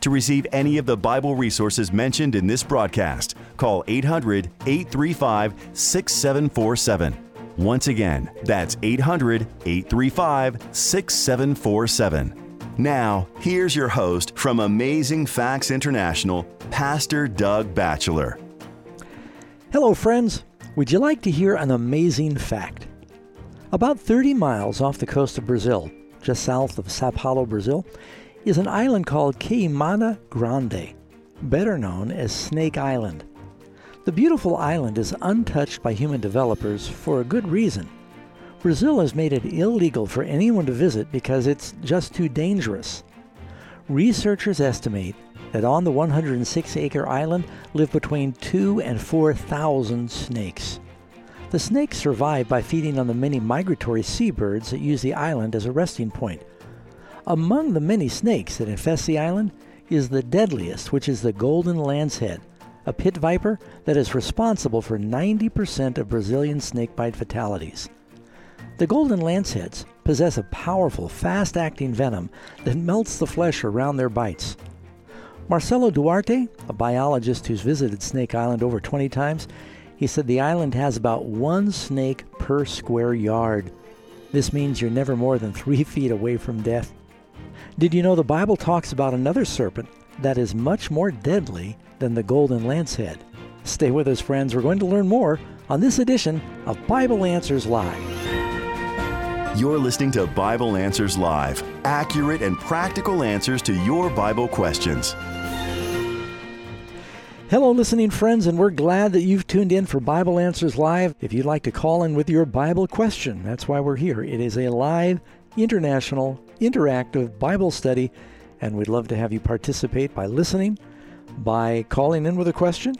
To receive any of the Bible resources mentioned in this broadcast, call 800 835 6747. Once again, that's 800 835 6747. Now, here's your host from Amazing Facts International, Pastor Doug Batchelor. Hello, friends. Would you like to hear an amazing fact? About 30 miles off the coast of Brazil, just south of Sao Paulo, Brazil, is an island called Queimada Grande, better known as Snake Island. The beautiful island is untouched by human developers for a good reason. Brazil has made it illegal for anyone to visit because it's just too dangerous. Researchers estimate that on the 106 acre island live between 2 and 4,000 snakes. The snakes survive by feeding on the many migratory seabirds that use the island as a resting point. Among the many snakes that infest the island is the deadliest, which is the golden lancehead, a pit viper that is responsible for 90% of Brazilian snakebite fatalities. The golden lanceheads possess a powerful, fast acting venom that melts the flesh around their bites. Marcelo Duarte, a biologist who's visited Snake Island over 20 times, he said the island has about one snake per square yard. This means you're never more than three feet away from death. Did you know the Bible talks about another serpent that is much more deadly than the golden lancehead? Stay with us, friends. We're going to learn more on this edition of Bible Answers Live. You're listening to Bible Answers Live, accurate and practical answers to your Bible questions. Hello, listening friends, and we're glad that you've tuned in for Bible Answers Live. If you'd like to call in with your Bible question, that's why we're here. It is a live, international, interactive Bible study, and we'd love to have you participate by listening, by calling in with a question,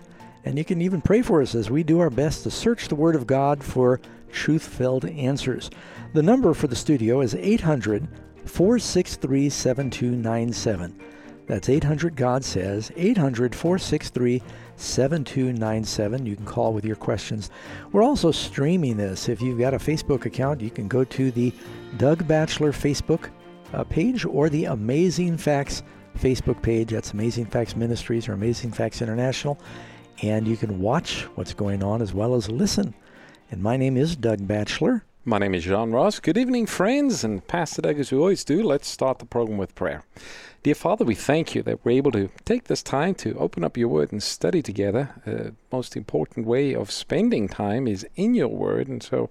and you can even pray for us as we do our best to search the Word of God for truth filled answers. The number for the studio is 800 463 7297. That's 800 God Says, 800 463 7297. You can call with your questions. We're also streaming this. If you've got a Facebook account, you can go to the Doug Batchelor Facebook uh, page or the Amazing Facts Facebook page. That's Amazing Facts Ministries or Amazing Facts International. And you can watch what's going on as well as listen. And my name is Doug Batchelor. My name is John Ross. Good evening, friends. And Pastor Doug, as we always do, let's start the program with prayer. Dear Father, we thank you that we're able to take this time to open up your word and study together. The most important way of spending time is in your word. And so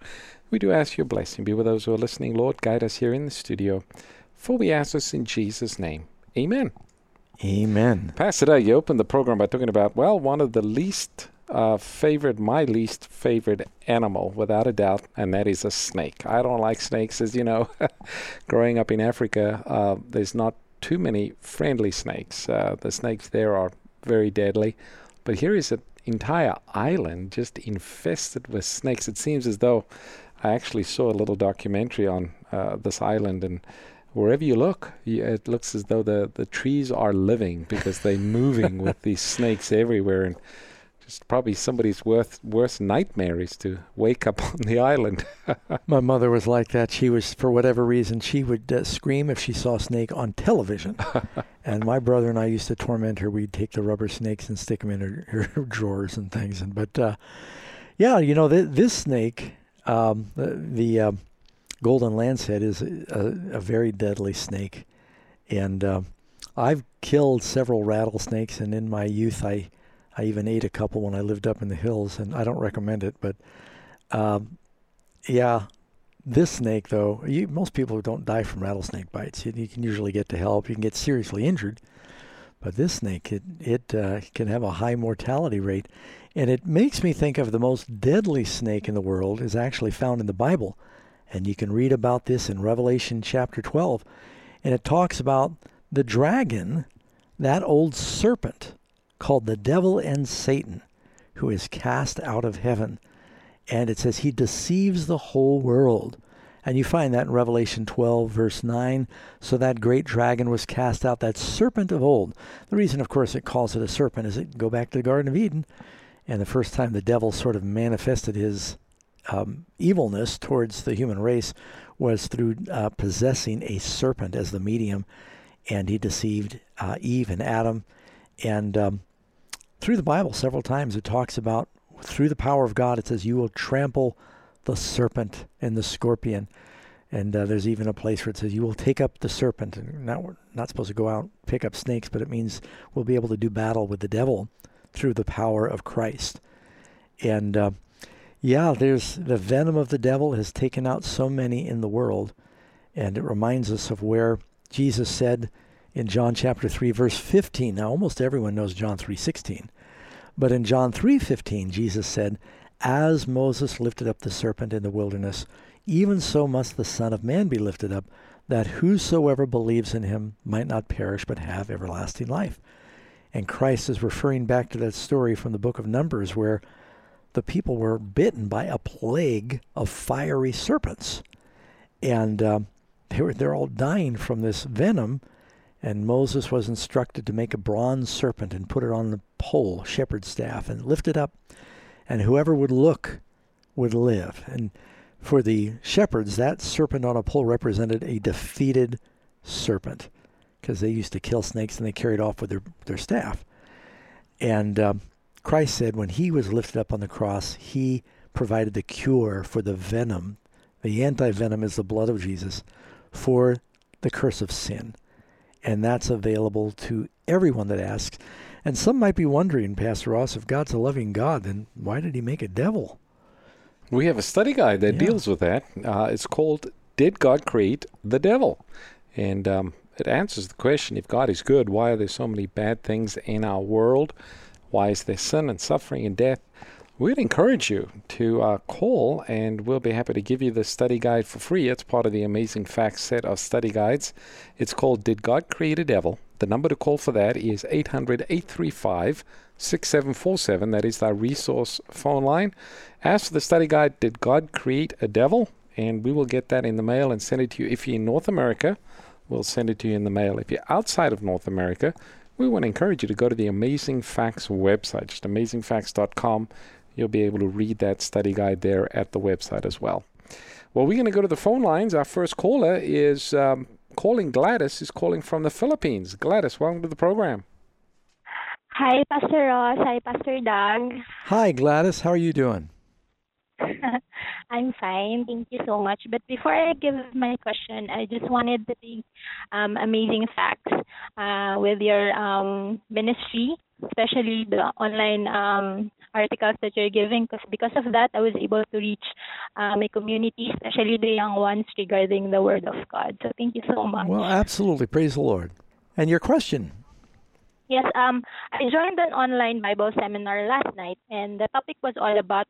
we do ask your blessing. Be with those who are listening. Lord, guide us here in the studio. For we ask this in Jesus' name. Amen. Amen. Pastor Doug, you opened the program by talking about, well, one of the least uh, favorite, my least favorite animal, without a doubt, and that is a snake. I don't like snakes, as you know. Growing up in Africa, uh, there's not too many friendly snakes. Uh, the snakes there are very deadly. But here is an entire island just infested with snakes. It seems as though I actually saw a little documentary on uh, this island, and wherever you look, you, it looks as though the, the trees are living because they're moving with these snakes everywhere. And just probably somebody's worst worst nightmare is to wake up on the island. My mother was like that. She was, for whatever reason, she would uh, scream if she saw a snake on television. and my brother and I used to torment her. We'd take the rubber snakes and stick them in her, her drawers and things. And but uh, yeah, you know th- this snake, um, the, the um, golden lancehead, is a, a, very deadly snake, and uh, I've killed several rattlesnakes. And in my youth, I I even ate a couple when I lived up in the hills, and I don't recommend it. But um, yeah, this snake though, you, most people don't die from rattlesnake bites. You, you, can usually get to help. You can get seriously injured, but this snake it it uh, can have a high mortality rate, and it makes me think of the most deadly snake in the world is actually found in the Bible, and you can read about this in Revelation chapter 12, and it talks about the dragon, that old serpent called the devil and Satan, who is cast out of heaven. And it says he deceives the whole world. And you find that in Revelation 12, verse 9. So that great dragon was cast out, that serpent of old. The reason, of course, it calls it a serpent is it go back to the Garden of Eden. And the first time the devil sort of manifested his um, evilness towards the human race was through uh, possessing a serpent as the medium. And he deceived uh, Eve and Adam. And um, through the Bible, several times it talks about through the power of God, it says, You will trample the serpent and the scorpion. And uh, there's even a place where it says, You will take up the serpent. And now we're not supposed to go out pick up snakes, but it means we'll be able to do battle with the devil through the power of Christ. And uh, yeah, there's the venom of the devil has taken out so many in the world. And it reminds us of where Jesus said in John chapter 3, verse 15. Now, almost everyone knows John 3 16. But in John 3:15 Jesus said, as Moses lifted up the serpent in the wilderness, even so must the Son of Man be lifted up, that whosoever believes in him might not perish but have everlasting life. And Christ is referring back to that story from the book of Numbers where the people were bitten by a plague of fiery serpents. And uh, they were, they're all dying from this venom. And Moses was instructed to make a bronze serpent and put it on the pole, shepherd's staff, and lift it up and whoever would look would live. And for the shepherds, that serpent on a pole represented a defeated serpent because they used to kill snakes and they carried off with their, their staff. And um, Christ said when he was lifted up on the cross, he provided the cure for the venom. The anti venom is the blood of Jesus for the curse of sin. And that's available to everyone that asks. And some might be wondering, Pastor Ross, if God's a loving God, then why did he make a devil? We have a study guide that yeah. deals with that. Uh, it's called Did God Create the Devil? And um, it answers the question if God is good, why are there so many bad things in our world? Why is there sin and suffering and death? We'd encourage you to uh, call, and we'll be happy to give you the study guide for free. It's part of the Amazing Facts set of study guides. It's called Did God Create a Devil? The number to call for that is 800 835 6747. That is our resource phone line. Ask for the study guide Did God Create a Devil? And we will get that in the mail and send it to you. If you're in North America, we'll send it to you in the mail. If you're outside of North America, we want to encourage you to go to the Amazing Facts website, just amazingfacts.com. You'll be able to read that study guide there at the website as well. Well, we're going to go to the phone lines. Our first caller is um, calling Gladys is calling from the Philippines. Gladys, welcome to the program. Hi, Pastor Ross. Hi, Pastor Doug. Hi, Gladys. How are you doing? I'm fine. Thank you so much. But before I give my question, I just wanted to thank um, Amazing Facts uh, with your um, ministry, especially the online um, articles that you're giving because because of that I was able to reach uh, my community, especially the young ones, regarding the Word of God. So thank you so much. Well, absolutely. Praise the Lord. And your question? Yes, um, I joined an online Bible seminar last night, and the topic was all about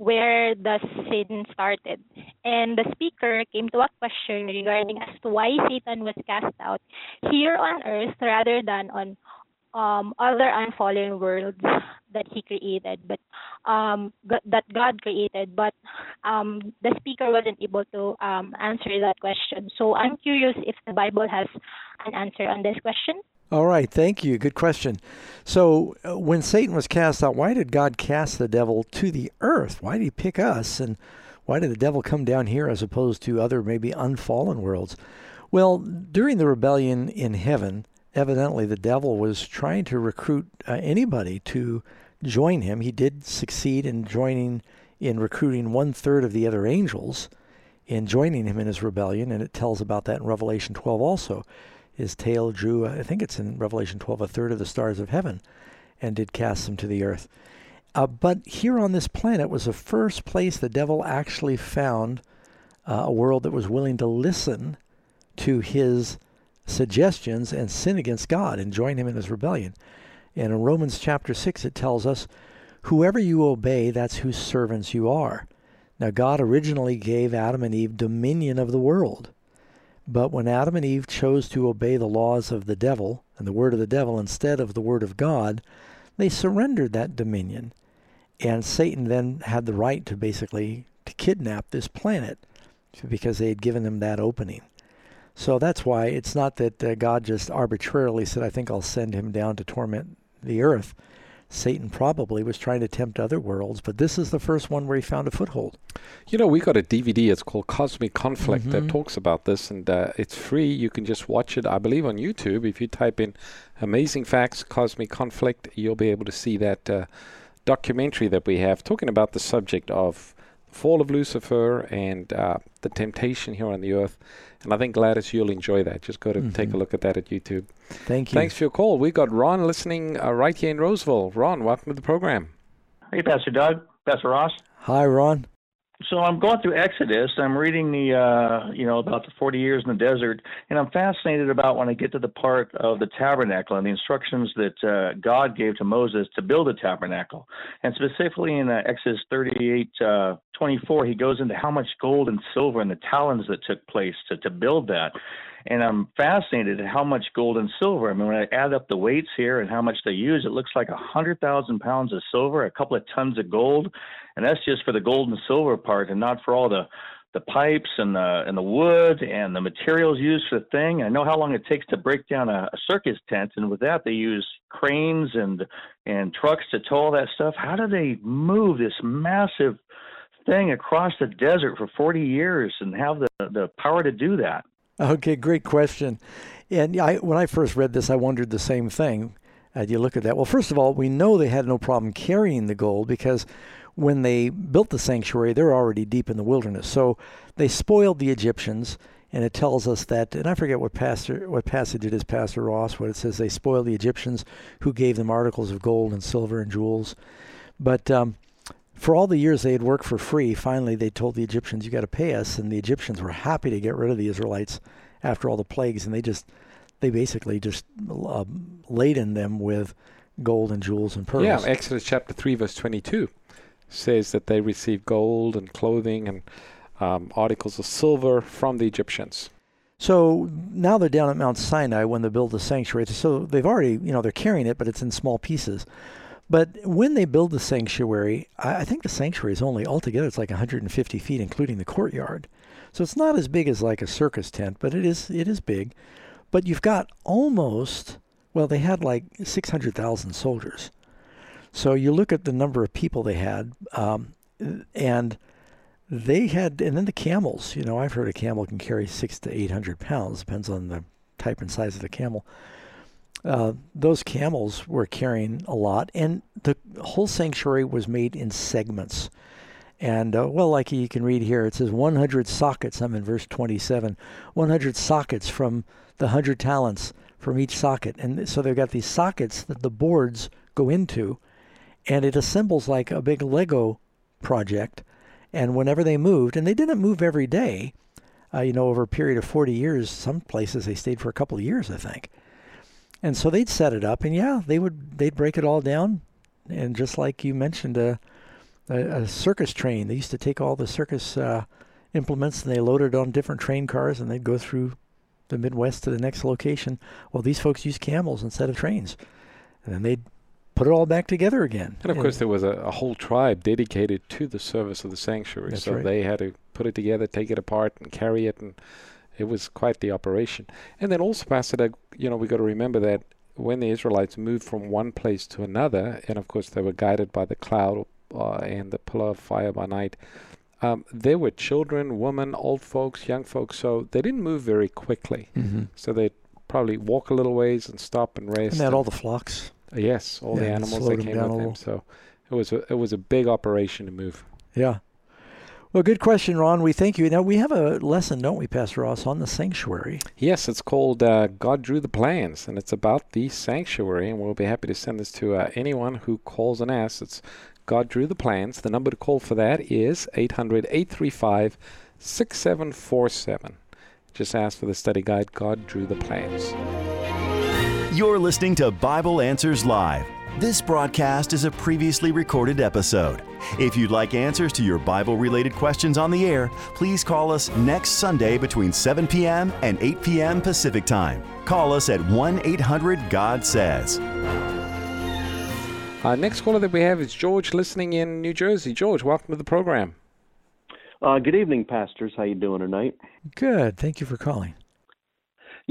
where the sin started. And the speaker came to a question regarding as to why Satan was cast out here on earth rather than on um, other unfallen worlds that he created, but um, that God created. But um, the speaker wasn't able to um, answer that question. So I'm curious if the Bible has an answer on this question. All right, thank you. Good question. So, uh, when Satan was cast out, why did God cast the devil to the earth? Why did he pick us? And why did the devil come down here as opposed to other maybe unfallen worlds? Well, during the rebellion in heaven, evidently the devil was trying to recruit uh, anybody to join him. He did succeed in joining, in recruiting one third of the other angels in joining him in his rebellion, and it tells about that in Revelation 12 also. His tail drew, I think it's in Revelation 12, a third of the stars of heaven and did cast them to the earth. Uh, but here on this planet was the first place the devil actually found uh, a world that was willing to listen to his suggestions and sin against God and join him in his rebellion. And in Romans chapter 6, it tells us, Whoever you obey, that's whose servants you are. Now, God originally gave Adam and Eve dominion of the world. But when Adam and Eve chose to obey the laws of the devil and the word of the devil instead of the word of God, they surrendered that dominion. And Satan then had the right to basically to kidnap this planet because they had given them that opening. So that's why it's not that uh, God just arbitrarily said, I think I'll send him down to torment the earth. Satan probably was trying to tempt other worlds, but this is the first one where he found a foothold. You know, we got a DVD. It's called Cosmic Conflict mm-hmm. that talks about this, and uh, it's free. You can just watch it, I believe, on YouTube. If you type in "Amazing Facts Cosmic Conflict," you'll be able to see that uh, documentary that we have talking about the subject of the fall of Lucifer and uh, the temptation here on the earth. And I think Gladys, you'll enjoy that. Just go to mm-hmm. take a look at that at YouTube. Thank you. Thanks for your call. We've got Ron listening uh, right here in Roseville. Ron, welcome to the program. Hey, Pastor Doug, Pastor Ross. Hi, Ron so I'm going through Exodus. I'm reading the, uh, you know, about the 40 years in the desert, and I'm fascinated about when I get to the part of the tabernacle and the instructions that uh, God gave to Moses to build a tabernacle. And specifically in uh, Exodus 38, uh, 24, he goes into how much gold and silver and the talents that took place to, to build that and I'm fascinated at how much gold and silver. I mean, when I add up the weights here and how much they use, it looks like a hundred thousand pounds of silver, a couple of tons of gold, and that's just for the gold and silver part, and not for all the the pipes and the and the wood and the materials used for the thing. I know how long it takes to break down a, a circus tent, and with that they use cranes and and trucks to tow all that stuff. How do they move this massive thing across the desert for 40 years and have the the power to do that? Okay, great question. And I, when I first read this, I wondered the same thing. Uh, you look at that. Well, first of all, we know they had no problem carrying the gold because when they built the sanctuary, they're already deep in the wilderness. So they spoiled the Egyptians, and it tells us that. And I forget what pastor, what passage it is, Pastor Ross. What it says, they spoiled the Egyptians, who gave them articles of gold and silver and jewels. But um, for all the years they had worked for free, finally they told the Egyptians, "You got to pay us." And the Egyptians were happy to get rid of the Israelites after all the plagues, and they just they basically just uh, laden them with gold and jewels and pearls. Yeah, Exodus chapter three, verse twenty-two says that they received gold and clothing and um, articles of silver from the Egyptians. So now they're down at Mount Sinai when they build the sanctuary. So they've already, you know, they're carrying it, but it's in small pieces. But when they build the sanctuary, I, think the sanctuary is only altogether it's like 150 feet, including the courtyard. So it's not as big as like a circus tent, but it is it is big. But you've got almost well, they had like 600,000 soldiers. So you look at the number of people they had, um, and they had, and then the camels. You know, I've heard a camel can carry six to eight hundred pounds, depends on the type and size of the camel. Uh, those camels were carrying a lot, and the whole sanctuary was made in segments. And uh, well, like you can read here, it says 100 sockets. I'm in verse 27. 100 sockets from the 100 talents from each socket. And so they've got these sockets that the boards go into, and it assembles like a big Lego project. And whenever they moved, and they didn't move every day, uh, you know, over a period of 40 years, some places they stayed for a couple of years, I think. And so they'd set it up, and yeah, they would they'd break it all down, and just like you mentioned, a, a, a circus train. They used to take all the circus uh, implements and they loaded on different train cars, and they'd go through the Midwest to the next location. Well, these folks used camels instead of trains, and then they'd put it all back together again. And of and course, there was a, a, whole tribe dedicated to the service of the sanctuary, so right. they had to put it together, take it apart, and carry it, and it was quite the operation. And then also, Pastor, you know, we got to remember that when the Israelites moved from one place to another, and of course they were guided by the cloud uh, and the pillar of fire by night, um, there were children, women, old folks, young folks, so they didn't move very quickly. Mm-hmm. So they'd probably walk a little ways and stop and rest. And they had all the flocks. Yes, all yeah, the animals that came with them. So it was a, it was a big operation to move. Yeah. Well, good question, Ron. We thank you. Now, we have a lesson, don't we, Pastor Ross, on the sanctuary? Yes, it's called uh, God Drew the Plans, and it's about the sanctuary. And we'll be happy to send this to uh, anyone who calls and asks. It's God Drew the Plans. The number to call for that is 800 835 6747. Just ask for the study guide, God Drew the Plans. You're listening to Bible Answers Live. This broadcast is a previously recorded episode. If you'd like answers to your Bible related questions on the air, please call us next Sunday between 7 p.m. and 8 p.m. Pacific Time. Call us at 1 800 God Says. Our next caller that we have is George, listening in New Jersey. George, welcome to the program. Uh, good evening, pastors. How you doing tonight? Good. Thank you for calling.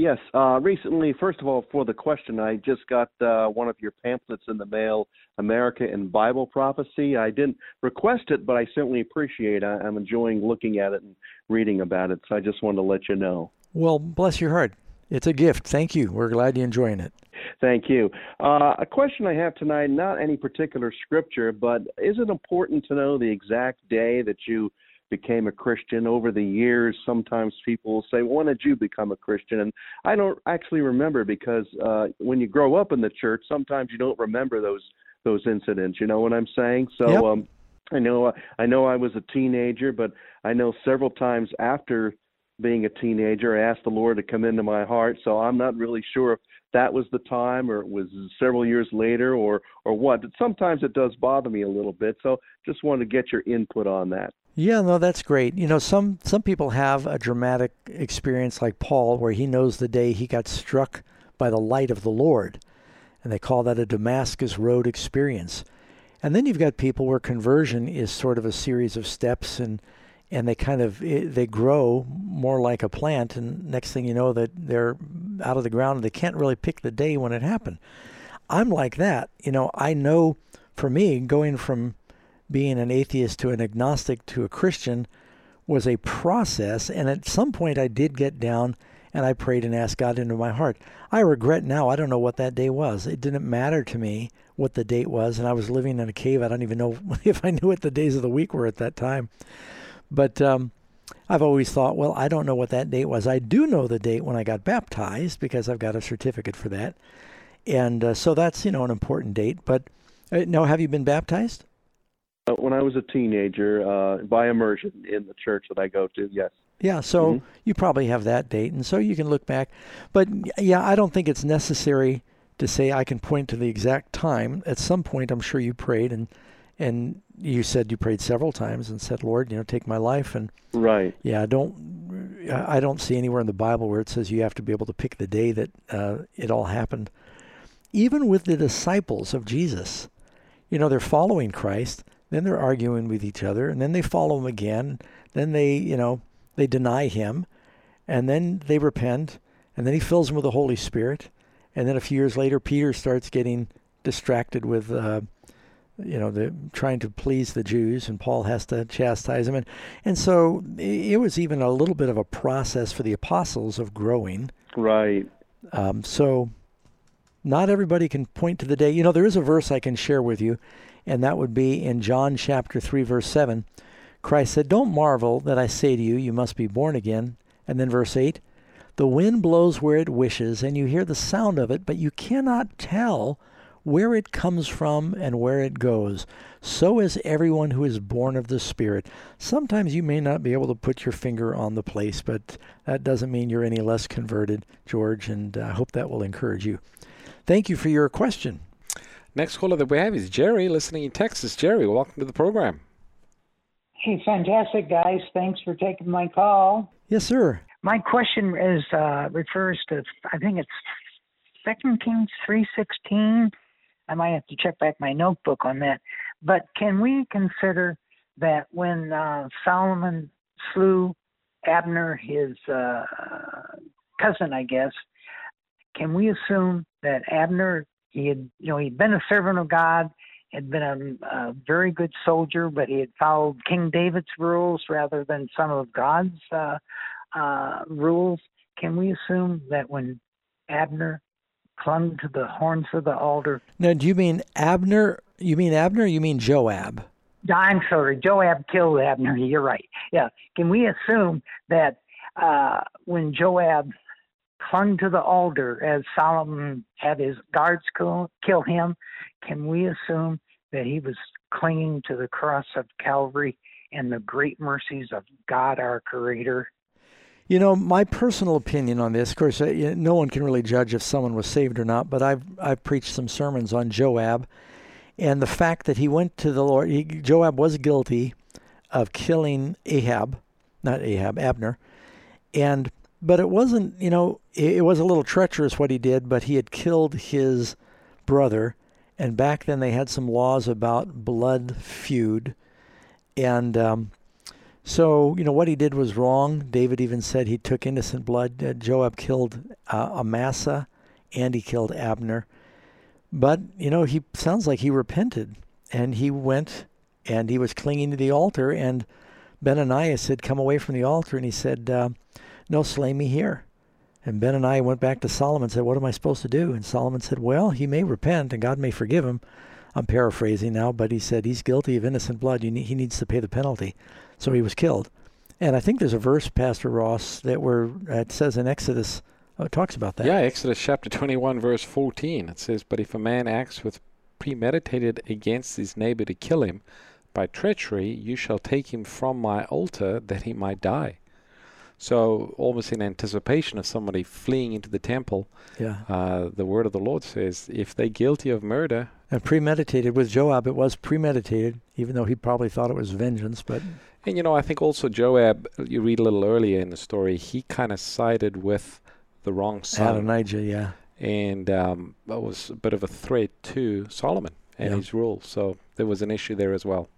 Yes. Uh, recently, first of all, for the question, I just got uh, one of your pamphlets in the mail, America and Bible Prophecy. I didn't request it, but I certainly appreciate it. I'm enjoying looking at it and reading about it. So I just wanted to let you know. Well, bless your heart. It's a gift. Thank you. We're glad you're enjoying it. Thank you. Uh, a question I have tonight, not any particular scripture, but is it important to know the exact day that you became a Christian over the years. Sometimes people will say, "When did you become a Christian?" And I don't actually remember because uh, when you grow up in the church, sometimes you don't remember those those incidents. You know what I'm saying? So yep. um, I know I know I was a teenager, but I know several times after being a teenager, I asked the Lord to come into my heart. So I'm not really sure if that was the time or it was several years later or or what. But sometimes it does bother me a little bit. So just wanted to get your input on that. Yeah, no, that's great. You know, some some people have a dramatic experience like Paul, where he knows the day he got struck by the light of the Lord, and they call that a Damascus Road experience. And then you've got people where conversion is sort of a series of steps, and and they kind of they grow more like a plant, and next thing you know, that they're out of the ground, and they can't really pick the day when it happened. I'm like that. You know, I know for me, going from being an atheist to an agnostic to a Christian was a process. And at some point, I did get down and I prayed and asked God into my heart. I regret now, I don't know what that day was. It didn't matter to me what the date was. And I was living in a cave. I don't even know if I knew what the days of the week were at that time. But um, I've always thought, well, I don't know what that date was. I do know the date when I got baptized because I've got a certificate for that. And uh, so that's, you know, an important date. But uh, now, have you been baptized? Uh, when I was a teenager, uh, by immersion in the church that I go to, yes. Yeah, so mm-hmm. you probably have that date, and so you can look back. But yeah, I don't think it's necessary to say I can point to the exact time. At some point, I'm sure you prayed, and and you said you prayed several times and said, "Lord, you know, take my life." And right, yeah, I don't I don't see anywhere in the Bible where it says you have to be able to pick the day that uh, it all happened. Even with the disciples of Jesus, you know, they're following Christ then they're arguing with each other, and then they follow him again. Then they, you know, they deny him, and then they repent, and then he fills them with the Holy Spirit. And then a few years later, Peter starts getting distracted with, uh, you know, the, trying to please the Jews, and Paul has to chastise him. And, and so it was even a little bit of a process for the apostles of growing. Right. Um, so not everybody can point to the day. You know, there is a verse I can share with you and that would be in John chapter 3, verse 7. Christ said, Don't marvel that I say to you, you must be born again. And then verse 8, The wind blows where it wishes, and you hear the sound of it, but you cannot tell where it comes from and where it goes. So is everyone who is born of the Spirit. Sometimes you may not be able to put your finger on the place, but that doesn't mean you're any less converted, George, and I hope that will encourage you. Thank you for your question. Next caller that we have is Jerry, listening in Texas. Jerry, welcome to the program. Hey, fantastic, guys. Thanks for taking my call. Yes, sir. My question is uh, refers to I think it's Second Kings three sixteen. I might have to check back my notebook on that. But can we consider that when uh, Solomon slew Abner, his uh, cousin, I guess, can we assume that Abner he had, you know, he'd been a servant of God, had been a, a very good soldier, but he had followed King David's rules rather than some of God's uh, uh, rules. Can we assume that when Abner clung to the horns of the altar? Now, do you mean Abner? You mean Abner? you mean Joab? I'm sorry, Joab killed Abner. You're right. Yeah. Can we assume that uh, when Joab clung to the altar as Solomon had his guards kill, kill him, can we assume that he was clinging to the cross of Calvary and the great mercies of God our Creator? You know, my personal opinion on this, of course, uh, no one can really judge if someone was saved or not, but I've, I've preached some sermons on Joab and the fact that he went to the Lord. He, Joab was guilty of killing Ahab, not Ahab, Abner. And but it wasn't, you know, it, it was a little treacherous what he did, but he had killed his brother And back then they had some laws about blood feud. And um, so, you know, what he did was wrong. David even said he took innocent blood. Uh, Joab killed uh, Amasa and he killed Abner. But, you know, he sounds like he repented and he went and he was clinging to the altar. And Benaiah said, Come away from the altar. And he said, uh, No, slay me here. And Benaiah went back to Solomon and said, What am I supposed to do? And Solomon said, Well, he may repent and God may forgive him. I'm paraphrasing now, but he said he's guilty of innocent blood. He needs to pay the penalty. So he was killed. And I think there's a verse, Pastor Ross, that where it says in Exodus, oh, it talks about that. Yeah, Exodus chapter 21, verse 14. It says, But if a man acts with premeditated against his neighbor to kill him by treachery, you shall take him from my altar that he might die. So, almost in anticipation of somebody fleeing into the temple, yeah. Uh, the word of the Lord says, if they're guilty of murder. And premeditated with Joab, it was premeditated, even though he probably thought it was vengeance. But and you know, I think also Joab. You read a little earlier in the story, he kind of sided with the wrong son. Adonijah, yeah. And um, that was a bit of a threat to Solomon and his rule. So there was an issue there as well.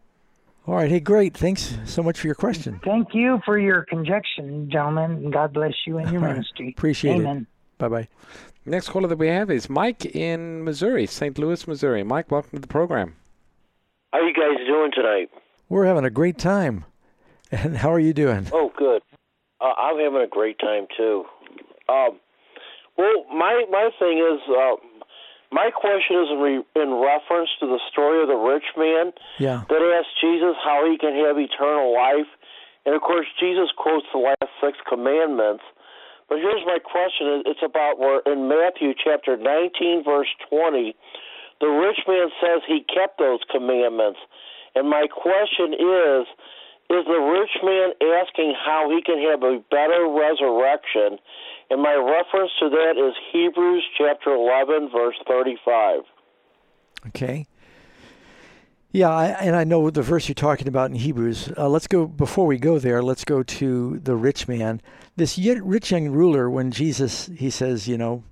All right. Hey, great. Thanks so much for your question. Thank you for your conjunction, gentlemen. God bless you and your ministry. Appreciate Amen. it. Bye bye. Next caller that we have is Mike in Missouri, St. Louis, Missouri. Mike, welcome to the program. How are you guys doing tonight? We're having a great time. And how are you doing? Oh, good. Uh, I'm having a great time too. Um, well, my my thing is, uh, my question is in, re- in reference to the story of the rich man yeah. that asked Jesus how he can have eternal life. And of course, Jesus quotes the last six commandments. But here's my question it's about where in Matthew chapter 19, verse 20, the rich man says he kept those commandments. And my question is, is the rich man asking how he can have a better resurrection and my reference to that is Hebrews chapter 11, verse 35. Okay. Yeah, and I know the verse you're talking about in Hebrews. Uh, let's go, before we go there, let's go to the rich man. This rich young ruler, when Jesus, he says, you know,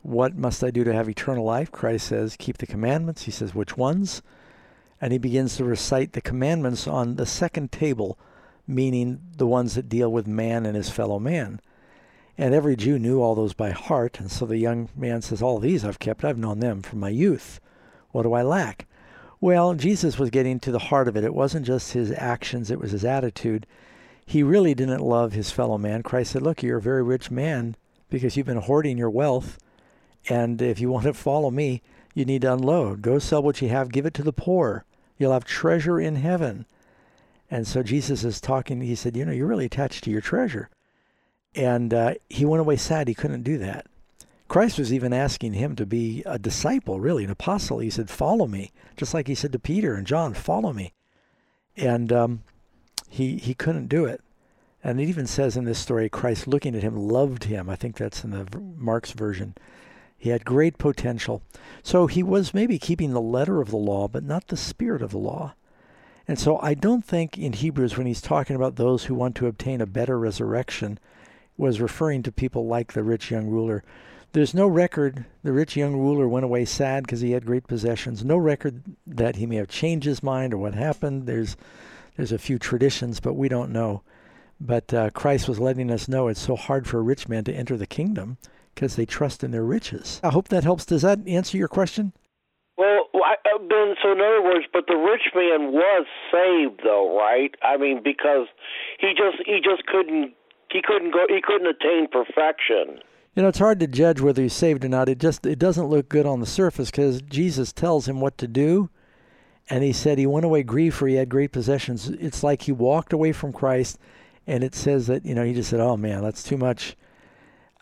what must I do to have eternal life? Christ says, keep the commandments. He says, which ones? And he begins to recite the commandments on the second table, meaning the ones that deal with man and his fellow man. And every Jew knew all those by heart. And so the young man says, All these I've kept. I've known them from my youth. What do I lack? Well, Jesus was getting to the heart of it. It wasn't just his actions, it was his attitude. He really didn't love his fellow man. Christ said, Look, you're a very rich man because you've been hoarding your wealth. And if you want to follow me, you need to unload. Go sell what you have, give it to the poor. You'll have treasure in heaven. And so Jesus is talking. He said, You know, you're really attached to your treasure. And uh, he went away sad he couldn't do that. Christ was even asking him to be a disciple, really, an apostle. He said, Follow me, just like he said to Peter and John, Follow me. And um, he, he couldn't do it. And it even says in this story, Christ looking at him loved him. I think that's in the Mark's version. He had great potential. So he was maybe keeping the letter of the law, but not the spirit of the law. And so I don't think in Hebrews, when he's talking about those who want to obtain a better resurrection, was referring to people like the rich young ruler. There's no record the rich young ruler went away sad because he had great possessions. No record that he may have changed his mind or what happened. There's there's a few traditions, but we don't know. But uh, Christ was letting us know it's so hard for a rich man to enter the kingdom because they trust in their riches. I hope that helps. Does that answer your question? Well, I, uh, Ben. So in other words, but the rich man was saved, though, right? I mean, because he just he just couldn't he couldn't go he couldn't attain perfection you know it's hard to judge whether he's saved or not it just it doesn't look good on the surface because jesus tells him what to do and he said he went away grieved for he had great possessions it's like he walked away from christ and it says that you know he just said oh man that's too much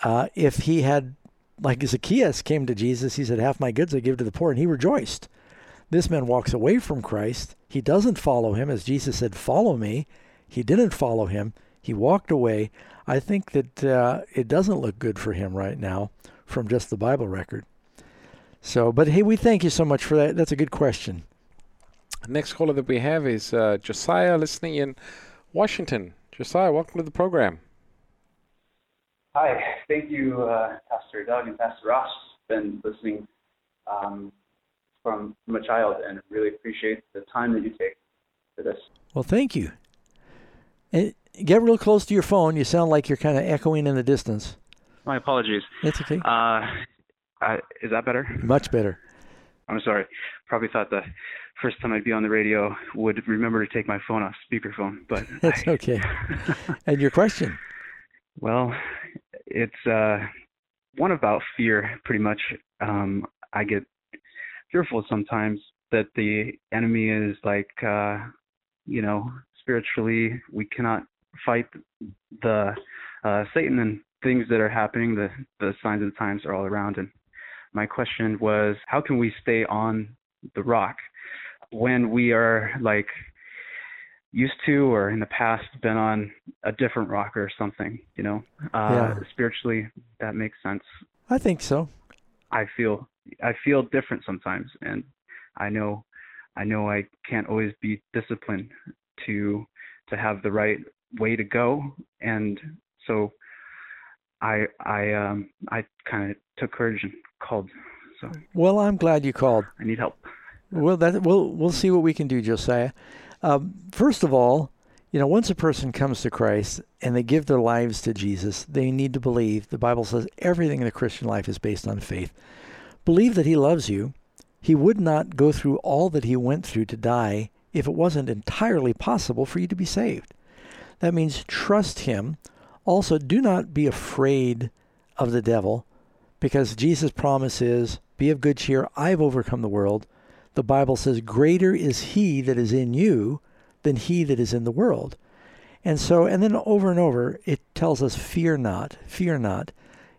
uh, if he had like zacchaeus came to jesus he said half my goods i give to the poor and he rejoiced this man walks away from christ he doesn't follow him as jesus said follow me he didn't follow him he walked away. I think that uh, it doesn't look good for him right now from just the Bible record. So, but hey, we thank you so much for that. That's a good question. Next caller that we have is uh, Josiah, listening in Washington. Josiah, welcome to the program. Hi, thank you, uh, Pastor Doug and Pastor Ross. Been listening um, from from a child, and really appreciate the time that you take for this. Well, thank you. And get real close to your phone. You sound like you're kind of echoing in the distance. My apologies. That's okay. Uh, I, is that better? Much better. I'm sorry. Probably thought the first time I'd be on the radio would remember to take my phone off speakerphone, but That's I, okay. and your question? Well, it's uh, one about fear, pretty much. Um, I get fearful sometimes that the enemy is like, uh, you know, spiritually, we cannot fight the uh, Satan and things that are happening. The the signs of the times are all around. And my question was, how can we stay on the rock when we are like used to or in the past been on a different rock or something? You know, uh, Yeah. spiritually, that makes sense. I think so. I feel I feel different sometimes, and I know I know I can't always be disciplined to to have the right way to go, and so I I um I kind of took courage and called. So Well, I'm glad you called. I need help. Well, that we'll we'll see what we can do, Josiah. Um, first of all, you know, once a person comes to Christ and they give their lives to Jesus, they need to believe. The Bible says everything in the Christian life is based on faith. Believe that He loves you. He would not go through all that He went through to die if it wasn't entirely possible for you to be saved. That means trust Him. Also, do not be afraid of the devil, because Jesus' promise is, "Be of good cheer. I've overcome the world." The Bible says, Greater is he that is in you than he that is in the world. And so, and then over and over, it tells us, Fear not, fear not.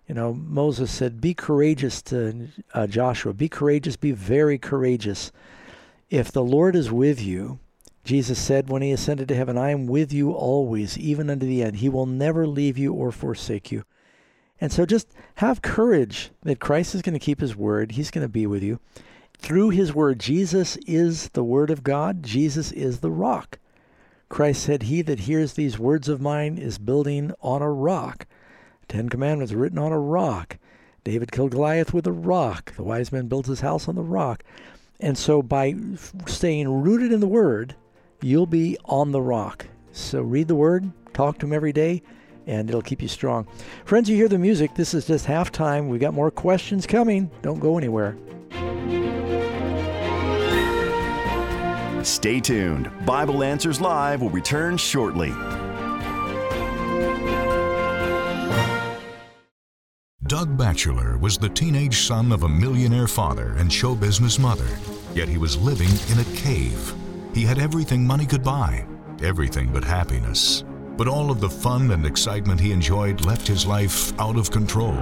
You know, Moses said, Be courageous to uh, Joshua, be courageous, be very courageous. If the Lord is with you, Jesus said when he ascended to heaven, I am with you always, even unto the end. He will never leave you or forsake you. And so just have courage that Christ is going to keep his word. He's going to be with you through his word. Jesus is the word of God. Jesus is the rock. Christ said, He that hears these words of mine is building on a rock. Ten Commandments written on a rock. David killed Goliath with a rock. The wise man built his house on the rock. And so by staying rooted in the word, you'll be on the rock. So read the word, talk to him every day, and it'll keep you strong. Friends, you hear the music. This is just halftime. We got more questions coming. Don't go anywhere. Stay tuned. Bible Answers Live will return shortly. Doug Batchelor was the teenage son of a millionaire father and show business mother, yet he was living in a cave. He had everything money could buy, everything but happiness. But all of the fun and excitement he enjoyed left his life out of control.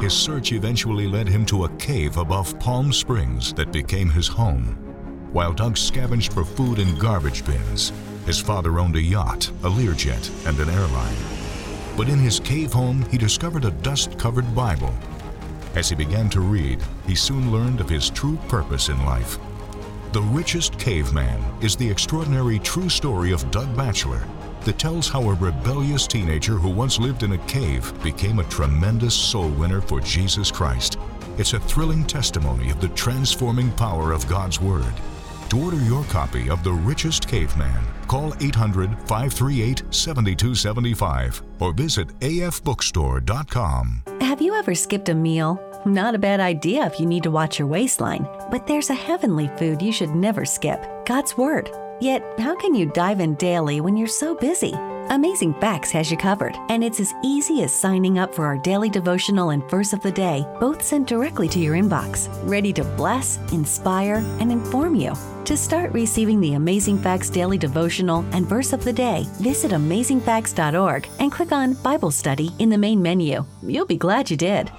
His search eventually led him to a cave above Palm Springs that became his home. While Doug scavenged for food in garbage bins, his father owned a yacht, a Learjet, and an airline. But in his cave home, he discovered a dust covered Bible. As he began to read, he soon learned of his true purpose in life. The Richest Caveman is the extraordinary true story of Doug Batchelor that tells how a rebellious teenager who once lived in a cave became a tremendous soul winner for Jesus Christ. It's a thrilling testimony of the transforming power of God's Word. To order your copy of The Richest Caveman, call 800 538 7275 or visit afbookstore.com. Have you ever skipped a meal? Not a bad idea if you need to watch your waistline, but there's a heavenly food you should never skip God's Word. Yet, how can you dive in daily when you're so busy? Amazing Facts has you covered, and it's as easy as signing up for our daily devotional and verse of the day, both sent directly to your inbox, ready to bless, inspire, and inform you. To start receiving the Amazing Facts daily devotional and verse of the day, visit amazingfacts.org and click on Bible Study in the main menu. You'll be glad you did.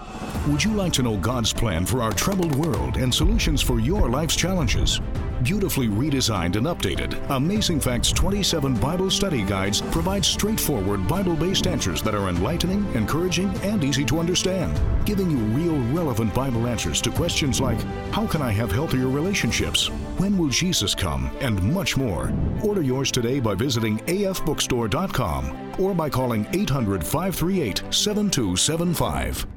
Would you like to know God's plan for our troubled world and solutions for your life's challenges? Beautifully redesigned and updated, Amazing Facts 27 Bible Study Guides provide straightforward Bible based answers that are enlightening, encouraging, and easy to understand, giving you real, relevant Bible answers to questions like How can I have healthier relationships? When will Jesus come? And much more. Order yours today by visiting afbookstore.com or by calling 800 538 7275.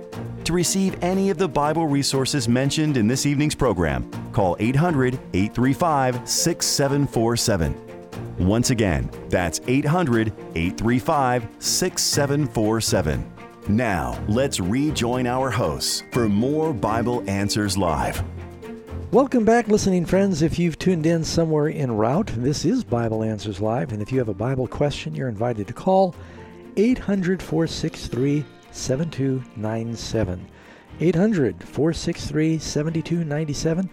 To receive any of the Bible resources mentioned in this evening's program, call 800 835 6747. Once again, that's 800 835 6747. Now, let's rejoin our hosts for more Bible Answers Live. Welcome back, listening friends. If you've tuned in somewhere en route, this is Bible Answers Live. And if you have a Bible question, you're invited to call 800 463 7297. 800 463 7297.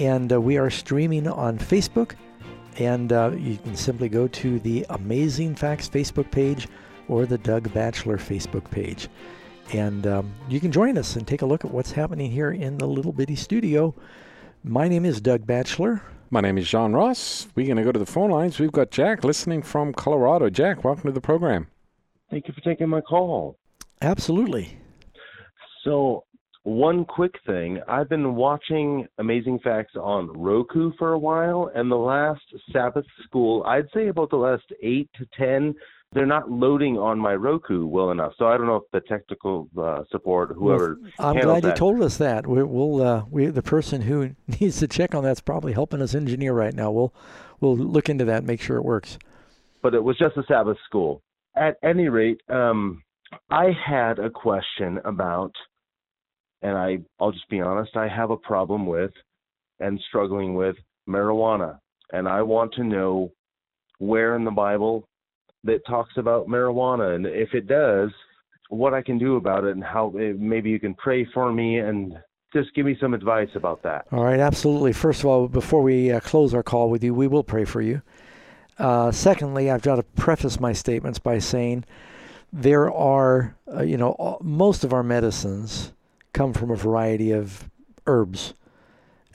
And uh, we are streaming on Facebook. And uh, you can simply go to the Amazing Facts Facebook page or the Doug Batchelor Facebook page. And um, you can join us and take a look at what's happening here in the little bitty studio. My name is Doug Batchelor. My name is John Ross. We're going to go to the phone lines. We've got Jack listening from Colorado. Jack, welcome to the program. Thank you for taking my call. Absolutely. So, one quick thing I've been watching Amazing Facts on Roku for a while, and the last Sabbath school, I'd say about the last eight to ten, they're not loading on my Roku well enough. So I don't know if the technical uh, support, whoever. Well, I'm glad that. you told us that. We, will uh, we the person who needs to check on that's probably helping us engineer right now. We'll we'll look into that, and make sure it works. But it was just a Sabbath school. At any rate, um, I had a question about, and I I'll just be honest, I have a problem with and struggling with marijuana, and I want to know where in the Bible that talks about marijuana, and if it does, what I can do about it, and how eh, maybe you can pray for me and just give me some advice about that. All right, absolutely. First of all, before we uh, close our call with you, we will pray for you. Uh, secondly, I've got to preface my statements by saying there are, uh, you know, most of our medicines come from a variety of herbs.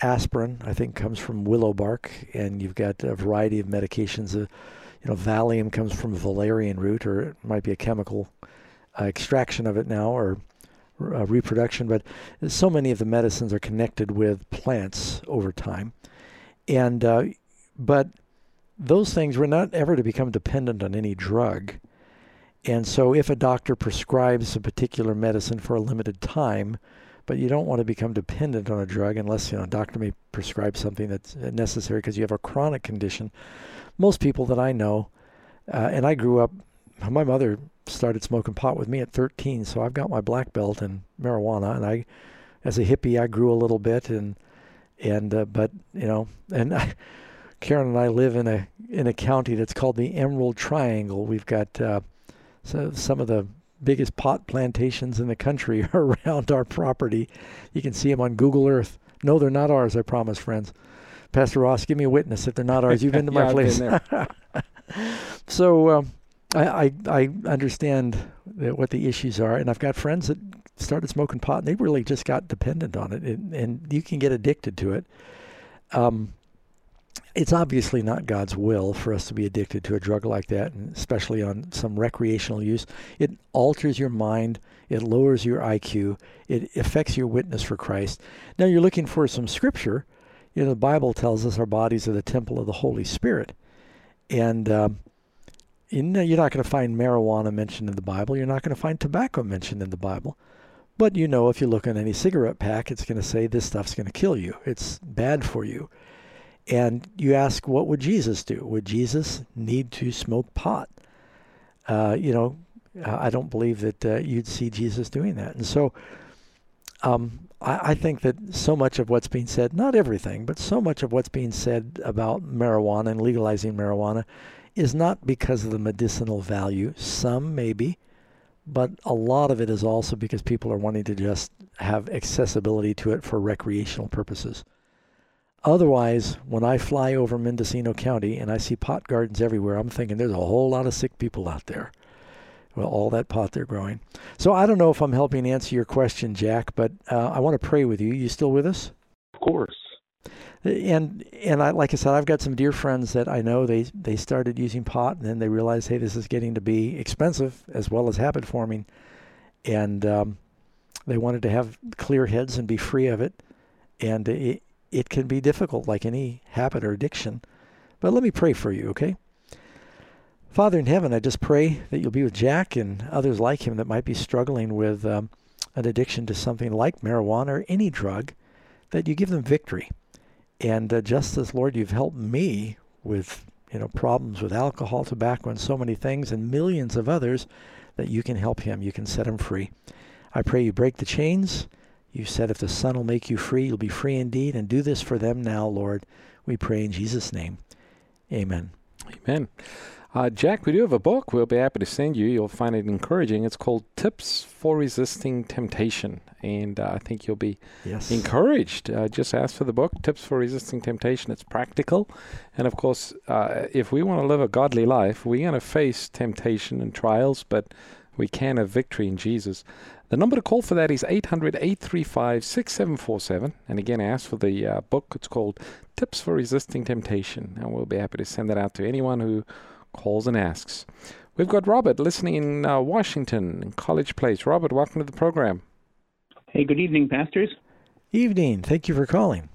Aspirin, I think, comes from willow bark, and you've got a variety of medications. Uh, you know, Valium comes from valerian root, or it might be a chemical uh, extraction of it now, or uh, reproduction. But so many of the medicines are connected with plants over time, and uh, but those things were not ever to become dependent on any drug. And so, if a doctor prescribes a particular medicine for a limited time, but you don't want to become dependent on a drug unless you know a doctor may prescribe something that's necessary because you have a chronic condition. Most people that I know, uh, and I grew up, my mother started smoking pot with me at 13, so I've got my black belt in marijuana, and I, as a hippie, I grew a little bit, and and uh, but you know, and I, Karen and I live in a in a county that's called the Emerald Triangle. We've got uh, so some of the biggest pot plantations in the country are around our property. You can see them on Google Earth. No, they're not ours, I promise, friends. Pastor Ross, give me a witness if they're not ours. You've been to my yeah, place. so um, I, I, I understand what the issues are, and I've got friends that started smoking pot, and they really just got dependent on it, and, and you can get addicted to it. Um, it's obviously not God's will for us to be addicted to a drug like that, and especially on some recreational use. It alters your mind, it lowers your IQ, it affects your witness for Christ. Now you're looking for some scripture. You know, the Bible tells us our bodies are the temple of the Holy Spirit, and um, you know, you're not going to find marijuana mentioned in the Bible. You're not going to find tobacco mentioned in the Bible. But you know, if you look on any cigarette pack, it's going to say this stuff's going to kill you. It's bad for you. And you ask, what would Jesus do? Would Jesus need to smoke pot? Uh, you know, I don't believe that uh, you'd see Jesus doing that. And so um, I, I, think that so much of what's being said, not everything, but so much of what's being said about marijuana and legalizing marijuana is not because of the medicinal value. Some maybe, but a lot of it is also because people are wanting to just have accessibility to it for recreational purposes. Otherwise, when I fly over Mendocino County and I see pot gardens everywhere, I'm thinking there's a whole lot of sick people out there. well, all that pot they're growing. So I don't know if I'm helping answer your question, Jack, but uh, I want to pray with you. You still with us? Of course. And and I, like I said, I've got some dear friends that I know they they started using pot and then they realized, hey, this is getting to be expensive as well as habit forming, and um, they wanted to have clear heads and be free of it, and it it can be difficult, like any habit or addiction. But let me pray for you, okay? Father in heaven, I just pray that you'll be with Jack and others like him that might be struggling with um, an addiction to something like marijuana or any drug, that you give them victory. And uh, just as, Lord, you've helped me with you know problems with alcohol, tobacco, and so many things, and millions of others, that you can help him. You can set him free. I pray you break the chains. You said if the Son will make you free, you'll be free indeed. And do this for them now, Lord. We pray in Jesus' name. Amen. Amen. Uh, Jack, we do have a book we'll be happy to send you. You'll find it encouraging. It's called Tips for Resisting Temptation. And uh, I think you'll be yes. encouraged. Uh, just ask for the book, Tips for Resisting Temptation. It's practical. And of course, uh, if we want to live a godly life, we're going to face temptation and trials, but we can have victory in Jesus. The number to call for that is 800 835 6747. And again, I ask for the uh, book. It's called Tips for Resisting Temptation. And we'll be happy to send that out to anyone who calls and asks. We've got Robert listening in uh, Washington, in College Place. Robert, welcome to the program. Hey, good evening, pastors. Evening. Thank you for calling.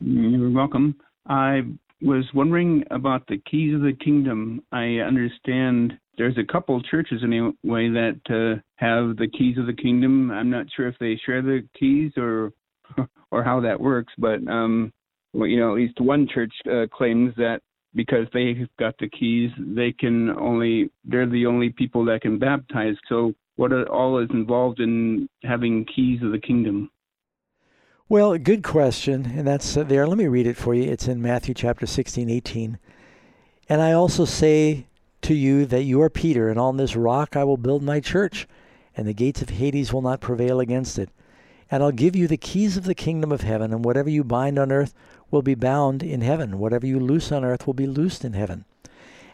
You're welcome. I was wondering about the keys of the kingdom. I understand there's a couple of churches anyway that uh, have the keys of the kingdom. I'm not sure if they share the keys or or how that works, but um, well, you know, at least one church uh, claims that because they've got the keys, they can only they're the only people that can baptize. So what all is involved in having keys of the kingdom? Well, good question, and that's uh, there. Let me read it for you. It's in Matthew chapter 16, 18. And I also say to you that you are Peter, and on this rock I will build my church, and the gates of Hades will not prevail against it. And I'll give you the keys of the kingdom of heaven, and whatever you bind on earth will be bound in heaven. Whatever you loose on earth will be loosed in heaven.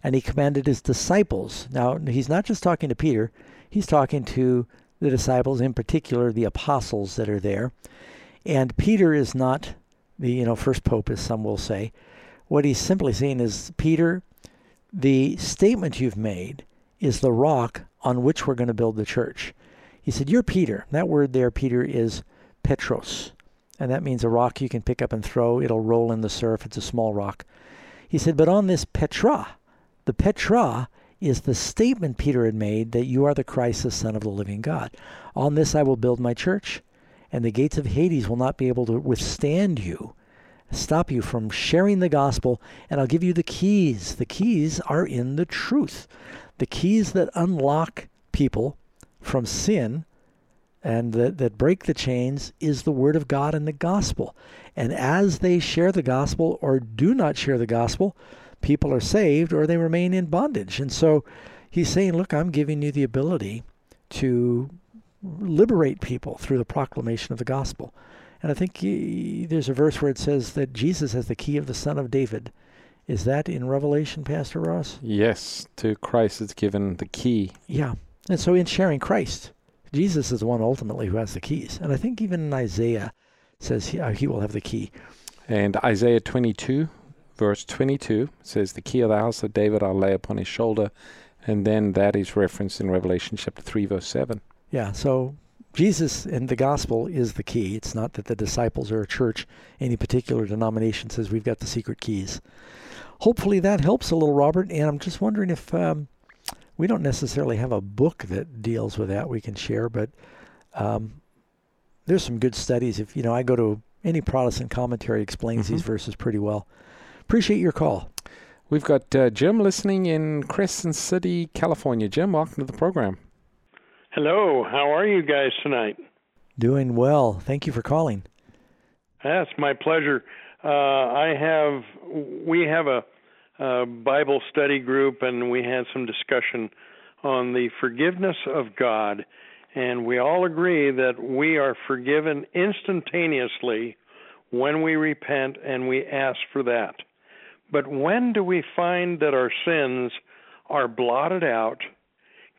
And he commanded his disciples. Now, he's not just talking to Peter, he's talking to the disciples, in particular the apostles that are there. And Peter is not the you know first pope, as some will say. What he's simply saying is, Peter, the statement you've made is the rock on which we're going to build the church. He said, You're Peter. That word there, Peter, is Petros and that means a rock you can pick up and throw. It'll roll in the surf. It's a small rock. He said, But on this Petra, the Petra is the statement Peter had made that you are the Christ, the Son of the living God. On this I will build my church, and the gates of Hades will not be able to withstand you, stop you from sharing the gospel, and I'll give you the keys. The keys are in the truth. The keys that unlock people from sin and that, that break the chains is the word of God and the gospel. And as they share the gospel or do not share the gospel, people are saved or they remain in bondage. And so he's saying, Look, I'm giving you the ability to liberate people through the proclamation of the gospel. And I think he, there's a verse where it says that Jesus has the key of the Son of David. Is that in Revelation, Pastor Ross? Yes, to Christ is given the key. Yeah. And so in sharing Christ, Jesus is the one ultimately who has the keys. And I think even in Isaiah says he, uh, he will have the key. And Isaiah 22, verse 22 says, The key of the house of David I'll lay upon his shoulder. And then that is referenced in Revelation chapter 3, verse 7. Yeah, so Jesus and the gospel is the key. It's not that the disciples or a church, any particular denomination says we've got the secret keys. Hopefully that helps a little, Robert. And I'm just wondering if um, we don't necessarily have a book that deals with that we can share, but um, there's some good studies. If you know, I go to any Protestant commentary explains mm-hmm. these verses pretty well. Appreciate your call. We've got uh, Jim listening in Crescent City, California. Jim, welcome to the program. Hello, how are you guys tonight? Doing well. Thank you for calling. That's my pleasure. Uh, I have we have a uh, Bible study group, and we had some discussion on the forgiveness of God. And we all agree that we are forgiven instantaneously when we repent and we ask for that. But when do we find that our sins are blotted out,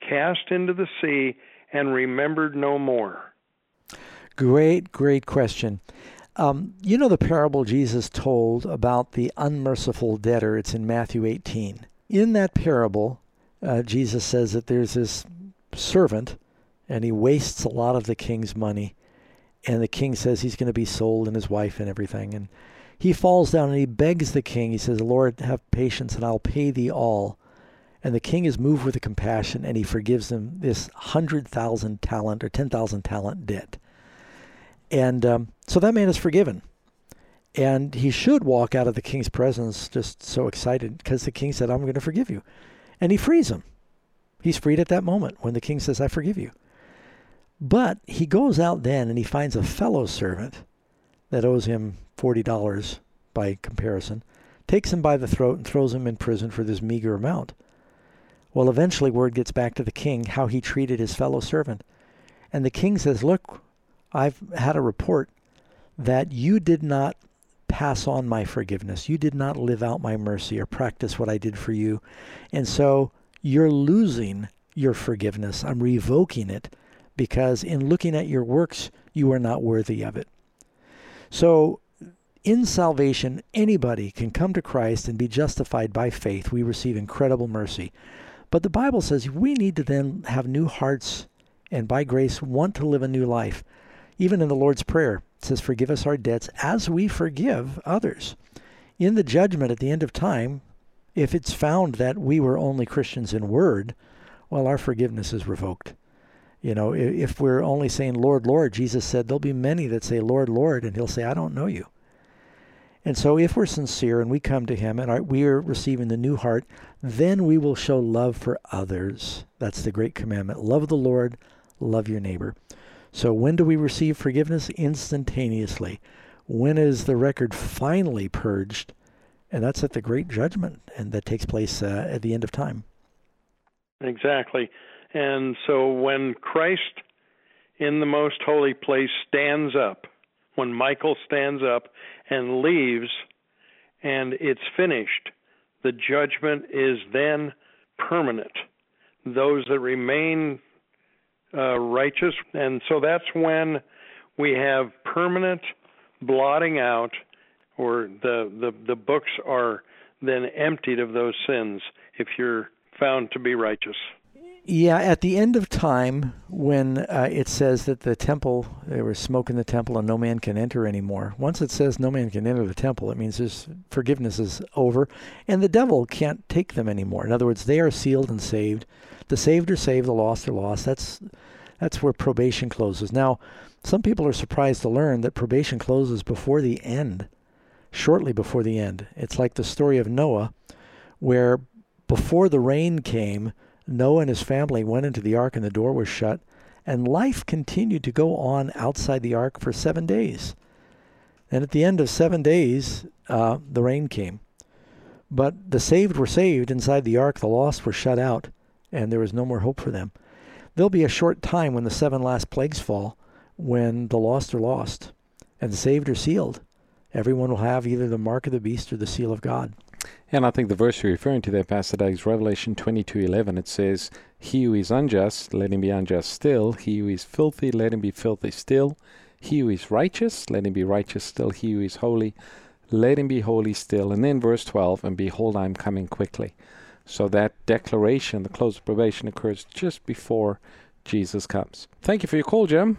cast into the sea, and remembered no more? Great, great question. Um, you know the parable Jesus told about the unmerciful debtor? It's in Matthew 18. In that parable, uh, Jesus says that there's this servant and he wastes a lot of the king's money. And the king says he's going to be sold and his wife and everything. And he falls down and he begs the king. He says, Lord, have patience and I'll pay thee all. And the king is moved with compassion and he forgives him this 100,000 talent or 10,000 talent debt. And um, so that man is forgiven. And he should walk out of the king's presence just so excited because the king said, I'm going to forgive you. And he frees him. He's freed at that moment when the king says, I forgive you. But he goes out then and he finds a fellow servant that owes him $40 by comparison, takes him by the throat and throws him in prison for this meager amount. Well, eventually word gets back to the king how he treated his fellow servant. And the king says, Look, I've had a report that you did not pass on my forgiveness. You did not live out my mercy or practice what I did for you. And so you're losing your forgiveness. I'm revoking it because in looking at your works, you are not worthy of it. So in salvation, anybody can come to Christ and be justified by faith. We receive incredible mercy. But the Bible says we need to then have new hearts and by grace want to live a new life. Even in the Lord's Prayer, it says, Forgive us our debts as we forgive others. In the judgment at the end of time, if it's found that we were only Christians in word, well, our forgiveness is revoked. You know, if we're only saying, Lord, Lord, Jesus said, there'll be many that say, Lord, Lord, and he'll say, I don't know you. And so, if we're sincere and we come to Him and we are receiving the new heart, then we will show love for others. That's the great commandment. Love the Lord, love your neighbor. So when do we receive forgiveness? Instantaneously. When is the record finally purged? And that's at the great judgment, and that takes place uh, at the end of time. Exactly. And so when Christ in the most holy place stands up, when Michael stands up and leaves, and it's finished, the judgment is then permanent. Those that remain uh, righteous. And so that's when we have permanent blotting out, or the, the, the books are then emptied of those sins if you're found to be righteous. Yeah, at the end of time, when uh, it says that the temple, there was smoke in the temple and no man can enter anymore. Once it says no man can enter the temple, it means his forgiveness is over and the devil can't take them anymore. In other words, they are sealed and saved the saved are saved, the lost are lost. That's that's where probation closes. Now, some people are surprised to learn that probation closes before the end, shortly before the end. It's like the story of Noah, where before the rain came, Noah and his family went into the ark and the door was shut, and life continued to go on outside the ark for seven days. And at the end of seven days, uh, the rain came. But the saved were saved inside the ark, the lost were shut out and there was no more hope for them. There'll be a short time when the seven last plagues fall, when the lost are lost and the saved are sealed. Everyone will have either the mark of the beast or the seal of God. And I think the verse you're referring to there, Pastor Doug, is Revelation 22:11. It says, "He who is unjust, let him be unjust still. He who is filthy, let him be filthy still. He who is righteous, let him be righteous still. He who is holy, let him be holy still." And then verse 12, "And behold, I am coming quickly." So that declaration, the close of probation, occurs just before Jesus comes. Thank you for your call, Jim.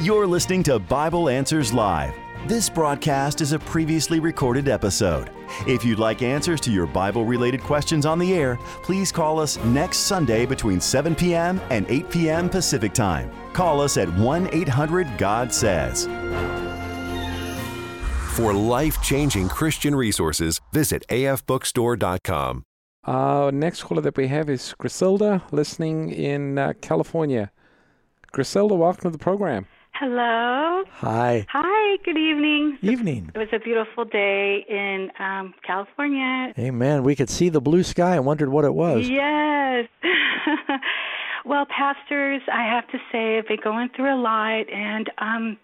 You're listening to Bible Answers Live. This broadcast is a previously recorded episode. If you'd like answers to your Bible related questions on the air, please call us next Sunday between 7 p.m. and 8 p.m. Pacific Time. Call us at 1 800 God Says. For life changing Christian resources, visit afbookstore.com. Our next caller that we have is Griselda, listening in uh, California. Griselda, welcome to the program. Hello. Hi. Hi, good evening. Evening. It was a beautiful day in um, California. Hey, Amen. We could see the blue sky and wondered what it was. Yes. well, pastors, I have to say, I've been going through a lot, and um,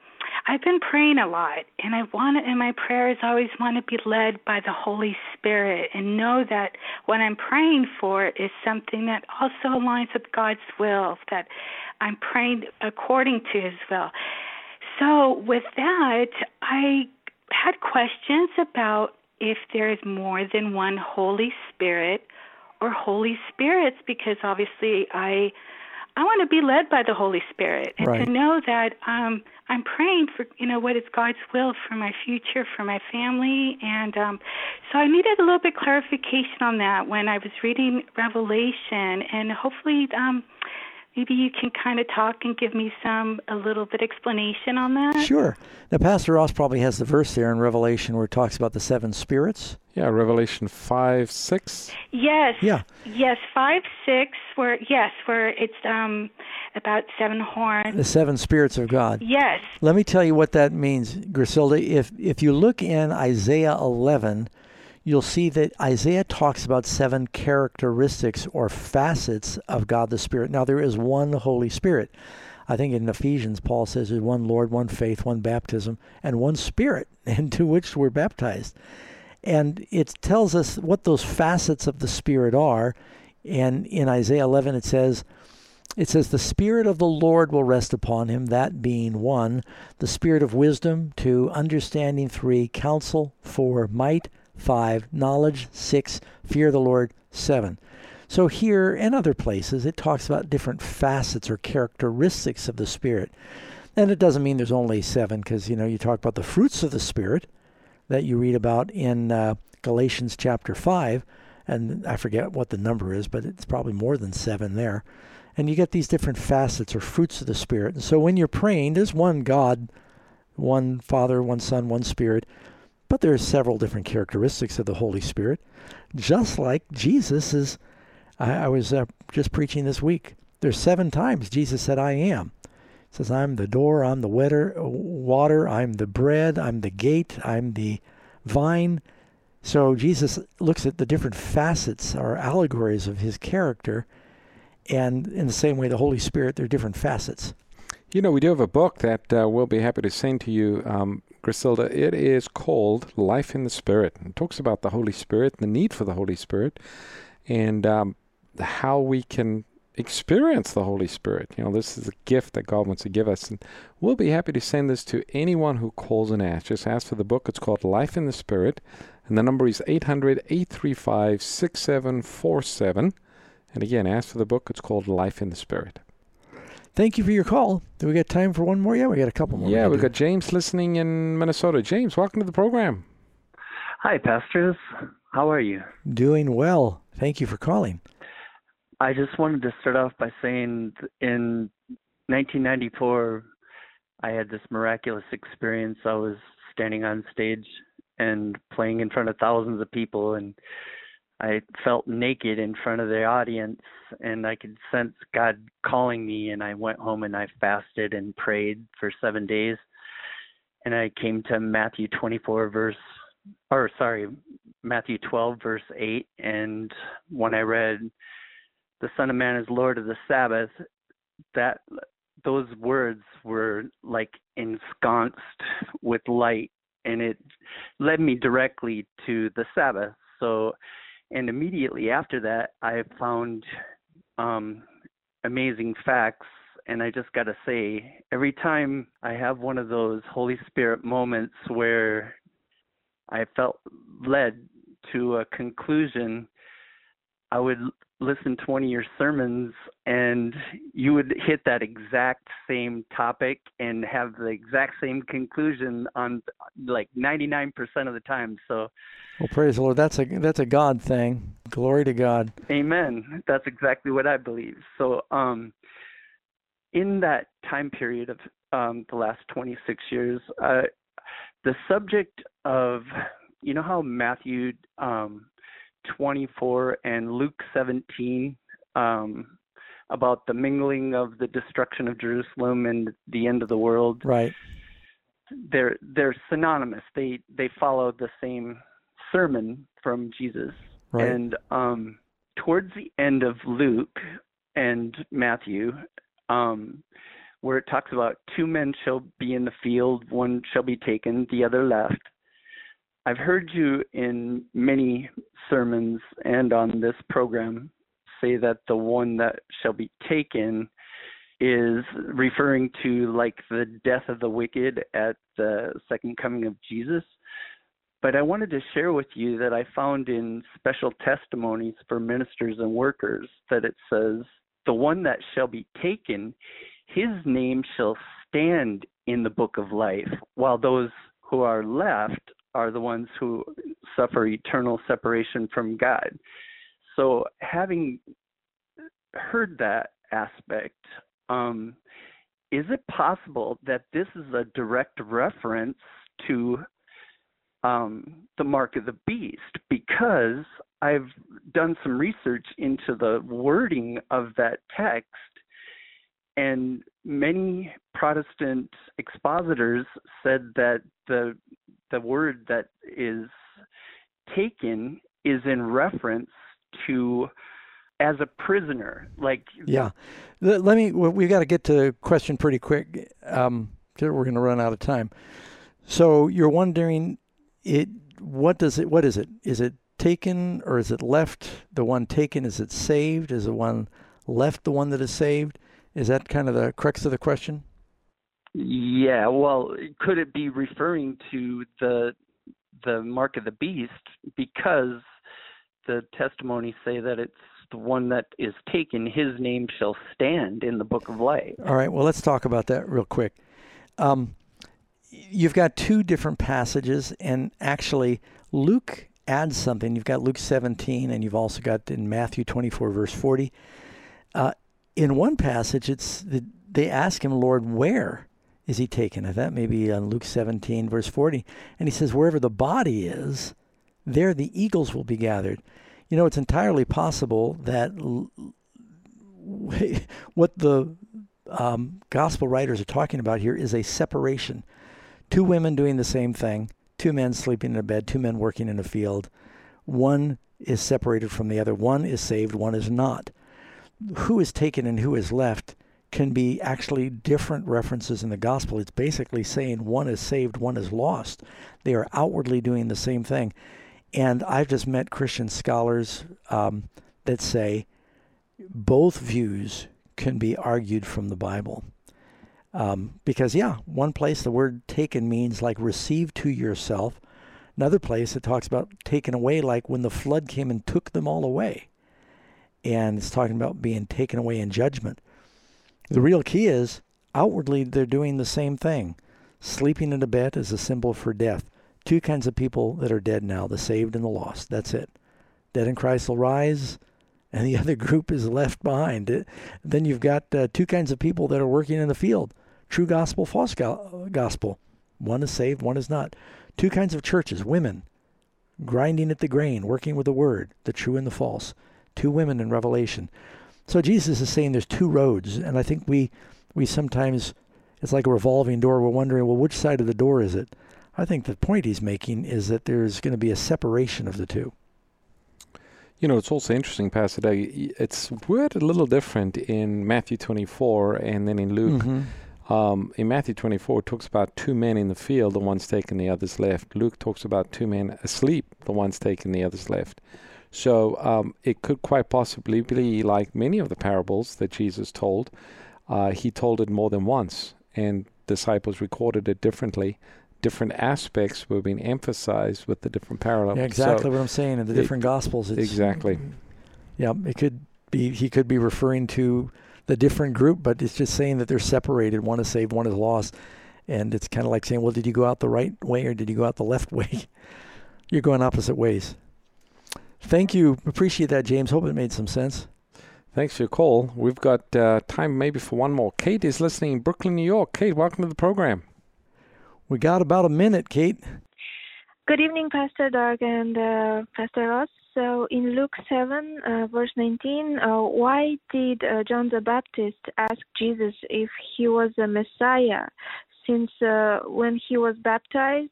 I've been praying a lot, and I want to, in my prayers, I always want to be led by the Holy Spirit and know that what I'm praying for is something that also aligns with God's will, that I'm praying according to His will. So, with that, I had questions about if there is more than one Holy Spirit or Holy Spirits, because obviously I I want to be led by the Holy Spirit and Right. to know that um, I'm praying for you know what is God's will for my future, for my family, and um, so I needed a little bit clarification on that when I was reading Revelation, and hopefully um, maybe you can kind of talk and give me some a little bit explanation on that. Sure. Now, Pastor Ross probably has the verse there in Revelation where it talks about the seven spirits. Yeah, Revelation 5, 6. Yes. Yeah. Yes, five six. Where yes, where it's um about seven horns. The seven spirits of God. Yes. Let me tell you what that means, Griselda. If if you look in Isaiah 11, you'll see that Isaiah talks about seven characteristics or facets of God the Spirit. Now there is one Holy Spirit. I think in Ephesians Paul says there's one Lord, one faith, one baptism, and one Spirit, into which we're baptized. And it tells us what those facets of the Spirit are. And in Isaiah 11 it says, it says, The Spirit of the Lord will rest upon him, that being one, the Spirit of wisdom, two, understanding, three, counsel, four, might, five, knowledge, six, fear of the Lord, seven. So here and other places, it talks about different facets or characteristics of the Spirit. And it doesn't mean there's only seven, because, you know, you talk about the fruits of the Spirit that you read about in uh, Galatians chapter 5, and I forget what the number is, but it's probably more than seven there and you get these different facets or fruits of the spirit. And so when you're praying, there's one God, one Father, one Son, one Spirit, but are several different characteristics of the Holy Spirit, just like Jesus is. I, I was uh, just preaching this week. There's seven times Jesus said, "I am." He says, "I'm the door. I'm the wetter, water. I'm the bread. I'm the gate. I'm the vine." So Jesus looks at the different facets or allegories of his character and in the same way, the Holy Spirit, there are different facets. You know, we do have a book that uh, we'll be happy to send to you, um, Griselda. It is called Life in the Spirit. It talks about the Holy Spirit, the need for the Holy Spirit, and um, how we can experience the Holy Spirit. You know, this is a gift that God wants to give us. And we'll be happy to send this to anyone who calls and asks. Just ask for the book. It's called Life in the Spirit. And the number is 800 835 6747. And again, ask for the book. It's called Life in the Spirit. Thank you for your call. Do we got time for one more? Yeah, we got a couple more. Yeah, we we've got James listening in Minnesota. James, welcome to the program. Hi, pastors. How are you? Doing well. Thank you for calling. I just wanted to start off by saying in 1994, I had this miraculous experience. I was standing on stage and playing in front of thousands of people, and I felt naked in front of the audience, and I could sense God calling me. And I went home and I fasted and prayed for seven days. And I came to Matthew 24, verse, or sorry, Matthew 12, verse 8. And when I read, the Son of Man is Lord of the Sabbath, that those words were like ensconced with light, and it led me directly to the Sabbath. So, and immediately after that, I found um, amazing facts. And I just got to say, every time I have one of those Holy Spirit moments where I felt led to a conclusion, I would listen to one of your sermons and you would hit that exact same topic and have the exact same conclusion on like 99% of the time. So, Well, praise the Lord. That's a that's a God thing. Glory to God. amen. That's exactly what I believe. So, um in that time period of um the last 26 years, uh the subject of you know how Matthew um 24 and Luke 17 um, about the mingling of the destruction of Jerusalem and the end of the world. Right. They're they're synonymous. They they follow the same sermon from Jesus. Right. And um, towards the end of Luke and Matthew, um, where it talks about two men shall be in the field, one shall be taken, the other left. I've heard you in many sermons and on this program say that the one that shall be taken is referring to like the death of the wicked at the second coming of Jesus. But I wanted to share with you that I found in special testimonies for ministers and workers that it says, The one that shall be taken, his name shall stand in the book of life, while those who are left are the ones who suffer eternal separation from God. So, having heard that aspect, um, is it possible that this is a direct reference to um, the mark of the beast? Because I've done some research into the wording of that text, and many Protestant expositors said that the the word that is taken is in reference to as a prisoner like yeah. Let me We've got to get to the question pretty quick. Um we're going to run out of time. So you're wondering it what does it what is it? Is it taken or is it left the one taken? Is it saved? Is the one left the one that is saved? Is that kind of the crux of the question yeah well could it be referring to the the mark of the beast because the testimonies say that it's the one that is taken, his name shall stand in the book of life. All right, well, let's talk about that real quick. Um, you've got two different passages, and actually, Luke adds something. You've got Luke 17, and you've also got in Matthew 24, verse 40. Uh, in one passage, it's the, they ask him, Lord, where is he taken? That may be on Luke 17, verse 40. And he says, Wherever the body is, there the eagles will be gathered. You know, it's entirely possible that what the um, gospel writers are talking about here is a separation. Two women doing the same thing, two men sleeping in a bed, two men working in a field. One is separated from the other. One is saved, one is not. Who is taken and who is left can be actually different references in the gospel. It's basically saying one is saved, one is lost. They are outwardly doing the same thing. And I've just met Christian scholars um, that say both views can be argued from the Bible. Um, because, yeah, one place the word taken means like receive to yourself. Another place it talks about taken away, like when the flood came and took them all away. And it's talking about being taken away in judgment. The real key is outwardly they're doing the same thing. Sleeping in a bed is a symbol for death two kinds of people that are dead now the saved and the lost. That's it. Dead in Christ will rise, and the other group is left behind. Then you've got uh, two kinds of people that are working in the field true gospel, false go- gospel. One is saved, one is not. Two kinds of churches women grinding at the grain, working with the word, the true and the false. Two women in Revelation. So Jesus is saying there's two roads, and I think we we sometimes it's like a revolving door. We're wondering, well, which side of the door is it? I think the point he's making is that there's going to be a separation of the two. You know, it's also interesting, Pastor Doug. It's worded a little different in Matthew 24 and then in Luke. Mm-hmm. Um, in Matthew 24, it talks about two men in the field, the one's taken, the other's left. Luke talks about two men asleep, the one's taken, the other's left. So um, it could quite possibly be like many of the parables that Jesus told. Uh, he told it more than once, and disciples recorded it differently different aspects were being emphasized with the different parallels. Yeah, exactly so what I'm saying in the different it, gospels. exactly. Yeah, it could be. He could be referring to the different group, but it's just saying that they're separated. One is saved, one is lost, and it's kind of like saying, "Well, did you go out the right way or did you go out the left way?" You're going opposite ways. Thank you. Appreciate that, James. Hope it made some sense. Thanks for your call. We've got uh, time maybe for one more. Kate is listening in Brooklyn, New York. Kate, welcome to the program. We got about a minute, Kate. Good evening, Pastor Doug and uh, Pastor Ross. So in Luke 7, uh, verse 19, uh, why did uh, John the Baptist ask Jesus if he was a Messiah? Since uh, when he was baptized,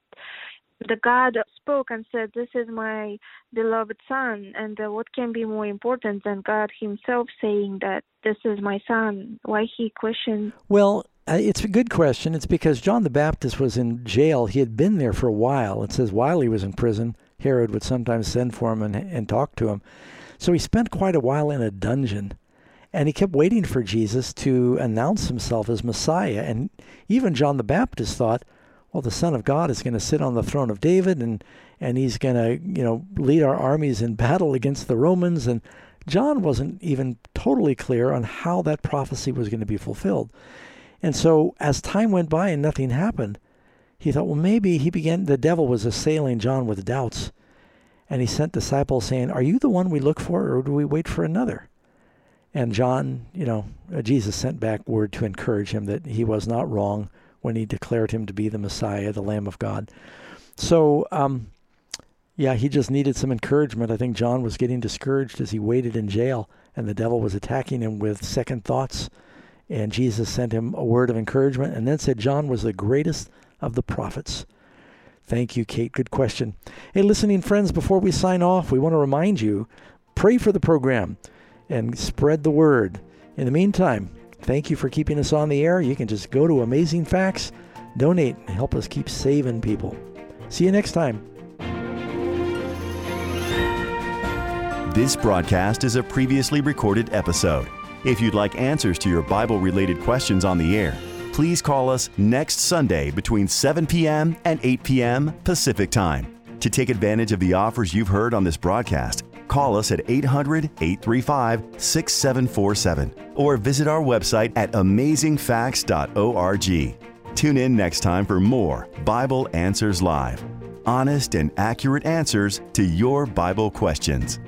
the God spoke and said, This is my beloved Son. And uh, what can be more important than God Himself saying that this is my Son? Why he questioned? Well, Uh, it's a good question. It's because John the Baptist was in jail. He had been there for a while. It says while he was in prison, Herod would sometimes send for him and, and talk to him. So he spent quite a while in a dungeon. And he kept waiting for Jesus to announce himself as Messiah. And even John the Baptist thought, well, the Son of God is going to sit on the throne of David and, and he's going to, you know, lead our armies in battle against the Romans. And John wasn't even totally clear on how that prophecy was going to be fulfilled. And so as time went by and nothing happened, he thought, well, maybe he began, the devil was assailing John with doubts. And he sent disciples saying, Are you the one we look for, or do we wait for another? And John, you know, uh, Jesus sent back word to encourage him that he was not wrong when he declared him to be the Messiah, the Lamb of God. So, um, yeah, he just needed some encouragement. I think John was getting discouraged as he waited in jail, and the devil was attacking him with second thoughts. And Jesus sent him a word of encouragement and then said John was the greatest of the prophets. Thank you, Kate. Good question. Hey, listening friends, before we sign off, we want to remind you pray for the program and spread the word. In the meantime, thank you for keeping us on the air. You can just go to Amazing Facts, donate, and help us keep saving people. See you next time. This broadcast is a previously recorded episode. If you'd like answers to your Bible related questions on the air, please call us next Sunday between 7 p.m. and 8 p.m. Pacific Time. To take advantage of the offers you've heard on this broadcast, call us at 800 835 6747 or visit our website at amazingfacts.org. Tune in next time for more Bible Answers Live honest and accurate answers to your Bible questions.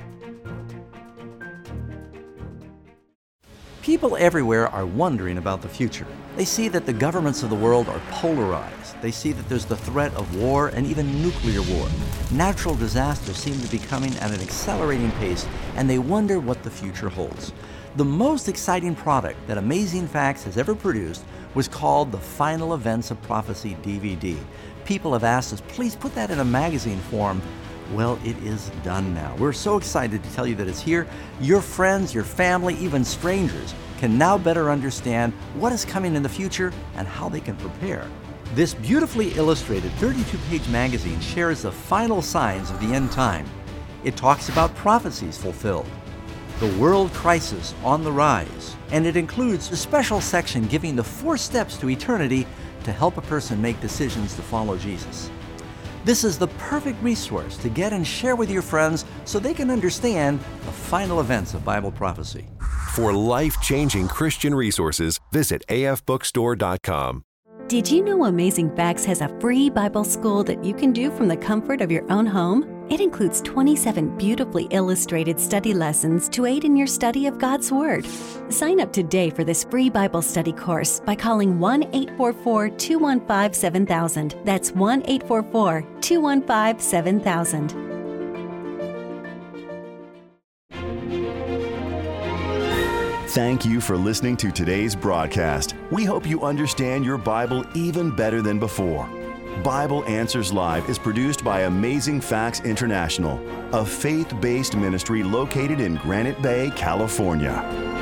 People everywhere are wondering about the future. They see that the governments of the world are polarized. They see that there's the threat of war and even nuclear war. Natural disasters seem to be coming at an accelerating pace, and they wonder what the future holds. The most exciting product that Amazing Facts has ever produced was called the Final Events of Prophecy DVD. People have asked us, please put that in a magazine form. Well, it is done now. We're so excited to tell you that it's here. Your friends, your family, even strangers can now better understand what is coming in the future and how they can prepare. This beautifully illustrated 32 page magazine shares the final signs of the end time. It talks about prophecies fulfilled, the world crisis on the rise, and it includes a special section giving the four steps to eternity to help a person make decisions to follow Jesus. This is the perfect resource to get and share with your friends so they can understand the final events of Bible prophecy. For life changing Christian resources, visit afbookstore.com. Did you know Amazing Facts has a free Bible school that you can do from the comfort of your own home? It includes 27 beautifully illustrated study lessons to aid in your study of God's Word. Sign up today for this free Bible study course by calling 1 844 215 7000. That's 1 844 215 7000. Thank you for listening to today's broadcast. We hope you understand your Bible even better than before. Bible Answers Live is produced by Amazing Facts International, a faith based ministry located in Granite Bay, California.